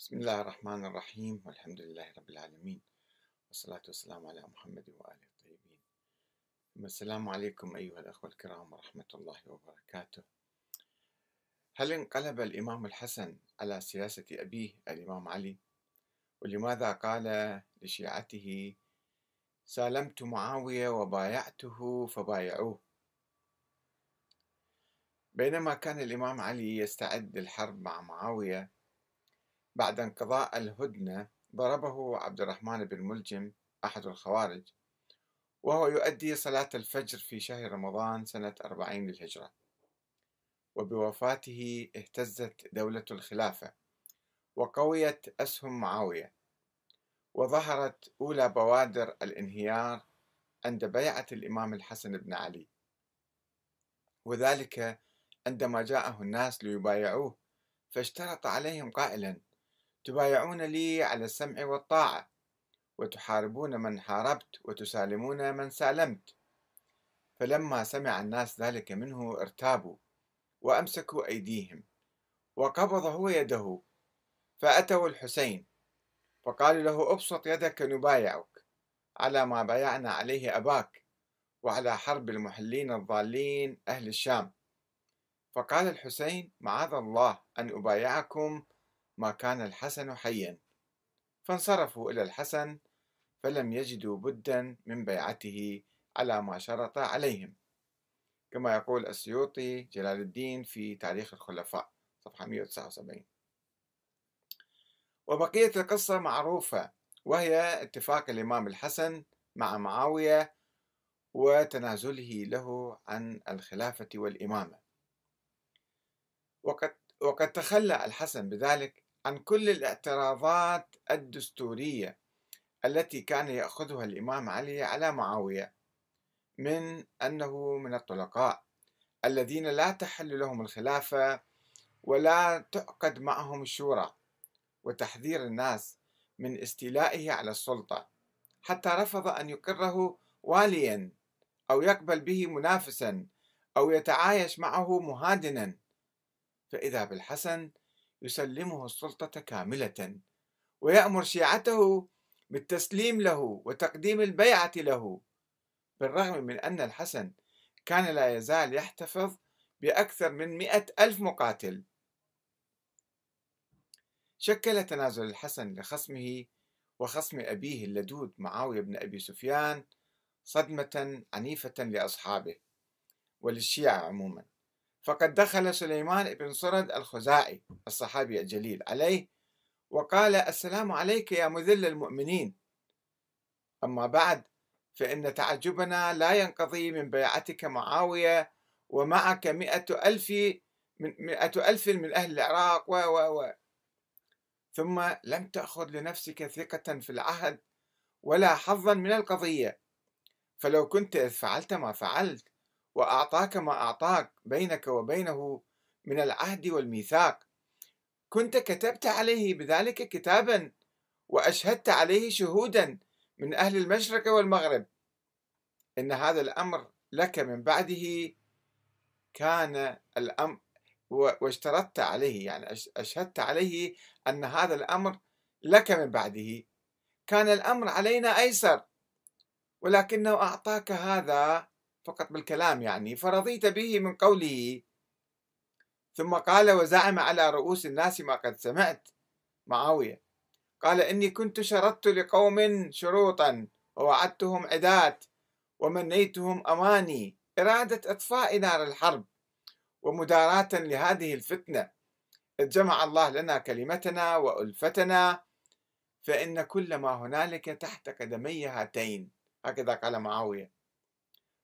بسم الله الرحمن الرحيم والحمد لله رب العالمين والصلاة والسلام على محمد وآله الطيبين. السلام عليكم أيها الأخوة الكرام ورحمة الله وبركاته. هل انقلب الإمام الحسن على سياسة أبيه الإمام علي؟ ولماذا قال لشيعته سالمت معاوية وبايعته فبايعوه بينما كان الإمام علي يستعد للحرب مع معاوية بعد انقضاء الهدنة ضربه عبد الرحمن بن ملجم أحد الخوارج وهو يؤدي صلاة الفجر في شهر رمضان سنة أربعين للهجرة. وبوفاته اهتزت دولة الخلافة وقويت أسهم معاوية وظهرت أولى بوادر الانهيار عند بيعة الإمام الحسن بن علي. وذلك عندما جاءه الناس ليبايعوه فاشترط عليهم قائلا تبايعون لي على السمع والطاعة وتحاربون من حاربت وتسالمون من سالمت. فلما سمع الناس ذلك منه ارتابوا وأمسكوا أيديهم وقبض هو يده فأتوا الحسين فقالوا له أبسط يدك نبايعك على ما بايعنا عليه أباك وعلى حرب المحلين الضالين أهل الشام. فقال الحسين معاذ الله أن أبايعكم ما كان الحسن حيا. فانصرفوا إلى الحسن فلم يجدوا بدا من بيعته على ما شرط عليهم. كما يقول السيوطي جلال الدين في تاريخ الخلفاء صفحة 179 وبقية القصة معروفة وهي اتفاق الإمام الحسن مع معاوية وتنازله له عن الخلافة والإمامة. وقد وقد تخلى الحسن بذلك عن كل الاعتراضات الدستورية التي كان يأخذها الإمام علي على معاوية من أنه من الطلقاء الذين لا تحل لهم الخلافة ولا تعقد معهم الشورى وتحذير الناس من استيلائه على السلطة حتى رفض أن يقره واليا أو يقبل به منافسا أو يتعايش معه مهادنا. فإذا بالحسن يسلمه السلطة كاملة ويأمر شيعته بالتسليم له وتقديم البيعة له بالرغم من أن الحسن كان لا يزال يحتفظ بأكثر من مئة ألف مقاتل. شكل تنازل الحسن لخصمه وخصم أبيه اللدود معاوية بن أبي سفيان صدمة عنيفة لأصحابه وللشيعة عموما. فقد دخل سليمان بن صرد الخزاعي الصحابي الجليل عليه وقال السلام عليك يا مذل المؤمنين. أما بعد فإن تعجبنا لا ينقضي من بيعتك معاوية ومعك مئة ألف من مئة ألف من أهل العراق و و و ثم لم تأخذ لنفسك ثقة في العهد ولا حظا من القضية. فلو كنت إذ فعلت ما فعلت وأعطاك ما أعطاك بينك وبينه من العهد والميثاق. كنت كتبت عليه بذلك كتابا وأشهدت عليه شهودا من أهل المشرق والمغرب. إن هذا الأمر لك من بعده كان الأمر واشترطت عليه يعني أشهدت عليه أن هذا الأمر لك من بعده. كان الأمر علينا أيسر ولكنه أعطاك هذا فقط بالكلام يعني فرضيت به من قوله ثم قال وزعم على رؤوس الناس ما قد سمعت. معاوية قال إني كنت شرطت لقوم شروطا ووعدتهم عدات ومنيتهم أماني إرادة إطفاء نار الحرب ومداراة لهذه الفتنة. إذ جمع الله لنا كلمتنا وألفتنا فإن كل ما هنالك تحت قدمي هاتين. هكذا قال معاوية.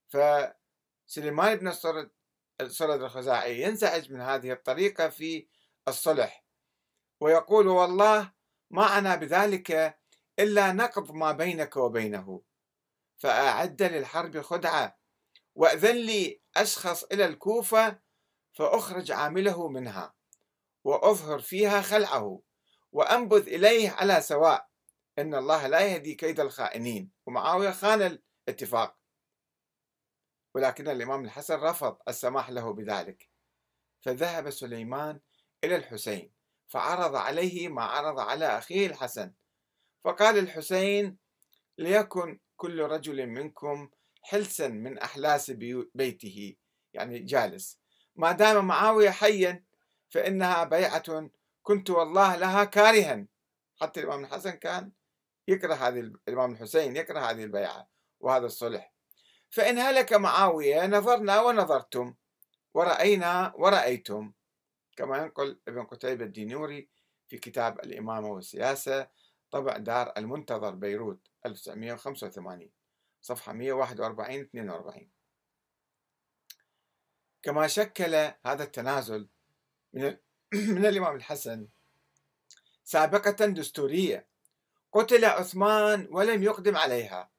فسليمان بن الصرد الصرد الخزاعي ينزعج من هذه الطريقة في الصلح ويقول والله ما أنا بذلك إلا نقض ما بينك وبينه فأعد للحرب خدعة وأذن لي أشخص إلى الكوفة فأخرج عامله منها وأظهر فيها خلعه وأنبذ إليه على سواء إن الله لا يهدي كيد الخائنين. ومعاوية خان الاتفاق. ولكن الإمام الحسن رفض السماح له بذلك. فذهب سليمان إلى الحسين فعرض عليه ما عرض على أخيه الحسن. فقال الحسين ليكن كل رجل منكم حلسا من أحلاس بيته يعني جالس. ما دام معاوية حيا فإنها بيعة كنت والله لها كارها. حتى الإمام الحسن كان يكره هذه الإمام الحسين يكره هذه البيعة وهذا الصلح. فإن هلك معاوية نظرنا ونظرتم ورأينا ورأيتم. كما ينقل ابن قتيبة الدينوري في كتاب الإمامة والسياسة طبع دار المنتظر بيروت 1985 صفحة 141 42 كما شكل هذا التنازل من, من الإمام الحسن سابقة دستورية قتل عثمان ولم يقدم عليها.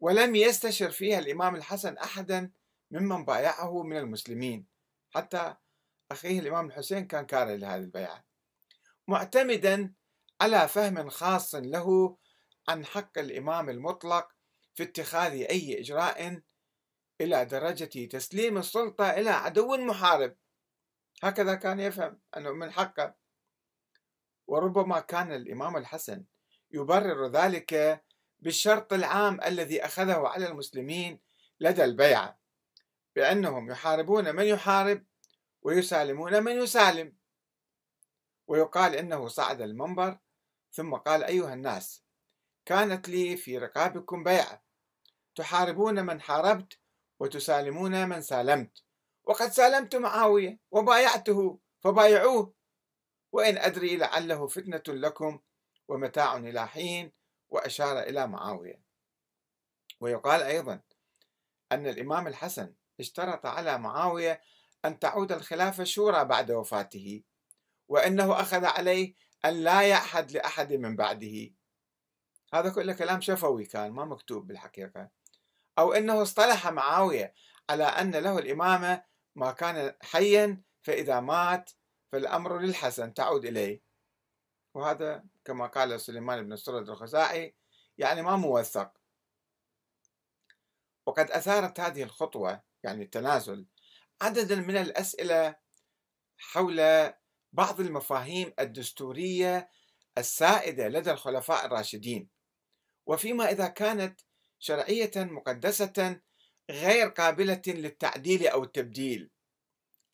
ولم يستشر فيها الإمام الحسن أحدا ممن بايعه من المسلمين. حتى أخيه الإمام الحسين كان كاره لهذه البيعة. معتمدا على فهم خاص له عن حق الإمام المطلق في اتخاذ أي إجراء إلى درجة تسليم السلطة إلى عدو محارب. هكذا كان يفهم أنه من حقه. وربما كان الإمام الحسن يبرر ذلك بالشرط العام الذي أخذه على المسلمين لدى البيعة بأنهم يحاربون من يحارب ويسالمون من يسالم. ويقال إنه صعد المنبر ثم قال أيها الناس كانت لي في رقابكم بيعة تحاربون من حاربت وتسالمون من سالمت. وقد سالمت معاوية وبايعته فبايعوه. وإن أدري لعله فتنة لكم ومتاع إلى حين وأشار إلى معاوية. ويقال أيضا أن الإمام الحسن اشترط على معاوية أن تعود الخلافة شورى بعد وفاته وأنه أخذ عليه أن لا يعهد لأحد من بعده. هذا كله كلام شفوي كان ما مكتوب بالحقيقة. أو أنه اصطلح معاوية على أن له الإمامة ما كان حيا فإذا مات فالأمر للحسن تعود إليه. وهذا كما قال سليمان بن السرد الخزاعي يعني ما موثق. وقد أثارت هذه الخطوة يعني التنازل عددا من الأسئلة حول بعض المفاهيم الدستورية السائدة لدى الخلفاء الراشدين. وفيما إذا كانت شرعية مقدسة غير قابلة للتعديل أو التبديل.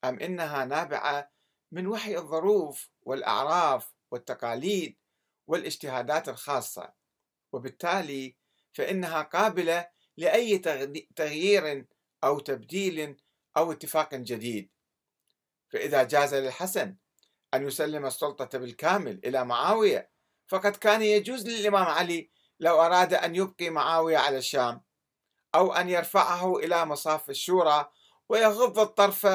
أم إنها نابعة من وحي الظروف والأعراف والتقاليد والاجتهادات الخاصة. وبالتالي فإنها قابلة لأي تغيير أو تبديل أو اتفاق جديد. فإذا جاز للحسن أن يسلم السلطة بالكامل إلى معاوية فقد كان يجوز للإمام علي لو أراد أن يبقي معاوية على الشام أو أن يرفعه إلى مصاف الشورى ويغض الطرف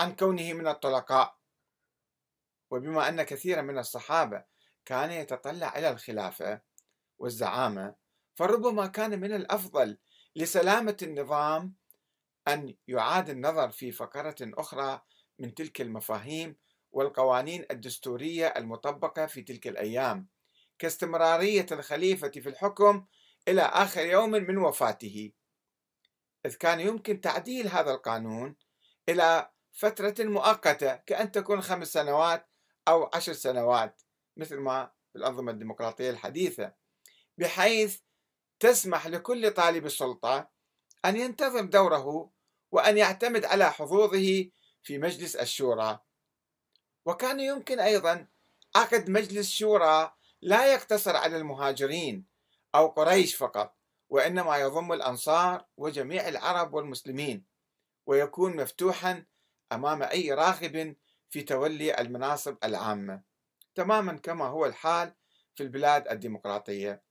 عن كونه من الطلقاء. وبما أن كثيرا من الصحابة كان يتطلع إلى الخلافة والزعامة فربما كان من الأفضل لسلامة النظام أن يعاد النظر في فقرة أخرى من تلك المفاهيم والقوانين الدستورية المطبقة في تلك الأيام كاستمرارية الخليفة في الحكم إلى آخر يوم من وفاته. إذ كان يمكن تعديل هذا القانون إلى فترة مؤقتة كأن تكون خمس سنوات أو عشر سنوات مثل ما في الأنظمة الديمقراطية الحديثة بحيث تسمح لكل طالب السلطة أن ينتظم دوره وأن يعتمد على حظوظه في مجلس الشورى. وكان يمكن أيضا عقد مجلس شورى لا يقتصر على المهاجرين أو قريش فقط وإنما يضم الأنصار وجميع العرب والمسلمين ويكون مفتوحا أمام أي راغب في تولي المناصب العامة تماما كما هو الحال في البلاد الديمقراطية.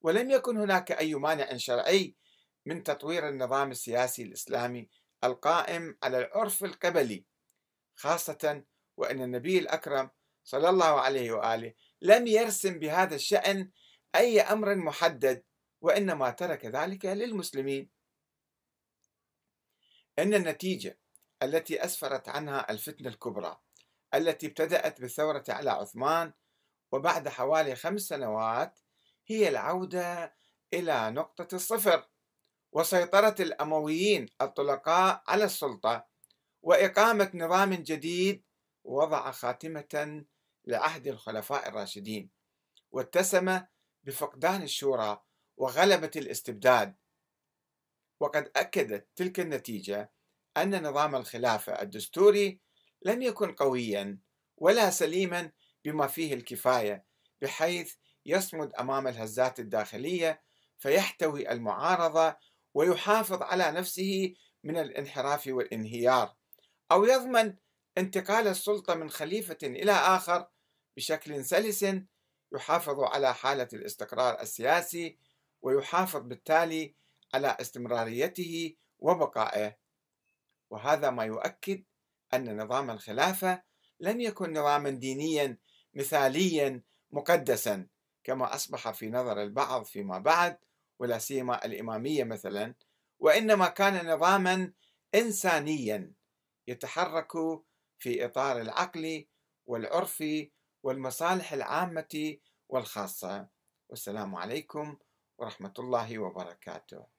ولم يكن هناك أي مانع شرعي من تطوير النظام السياسي الإسلامي القائم على العرف القبلي خاصة وأن النبي الأكرم صلى الله عليه وآله لم يرسم بهذا الشأن أي أمر محدد وإنما ترك ذلك للمسلمين. إن النتيجة التي أسفرت عنها الفتنة الكبرى التي ابتدأت بالثورة على عثمان وبعد حوالي خمس سنوات هي العودة إلى نقطة الصفر وسيطرة الأمويين الطلقاء على السلطة وإقامة نظام جديد وضع خاتمة لعهد الخلفاء الراشدين واتسم بفقدان الشورى وغلبة الاستبداد وقد أكدت تلك النتيجة أن نظام الخلافة الدستوري لم يكن قويا ولا سليما بما فيه الكفاية بحيث يصمد أمام الهزات الداخلية فيحتوي المعارضة ويحافظ على نفسه من الانحراف والانهيار أو يضمن انتقال السلطة من خليفة إلى آخر بشكل سلس يحافظ على حالة الاستقرار السياسي ويحافظ بالتالي على استمراريته وبقائه. وهذا ما يؤكد أن نظام الخلافة لم يكن نظاما دينيا مثاليا مقدسا كما أصبح في نظر البعض فيما بعد ولا سيما الإمامية مثلا وإنما كان نظاما إنسانيا يتحرك في إطار العقل والعرف والمصالح العامة والخاصة. والسلام عليكم ورحمة الله وبركاته.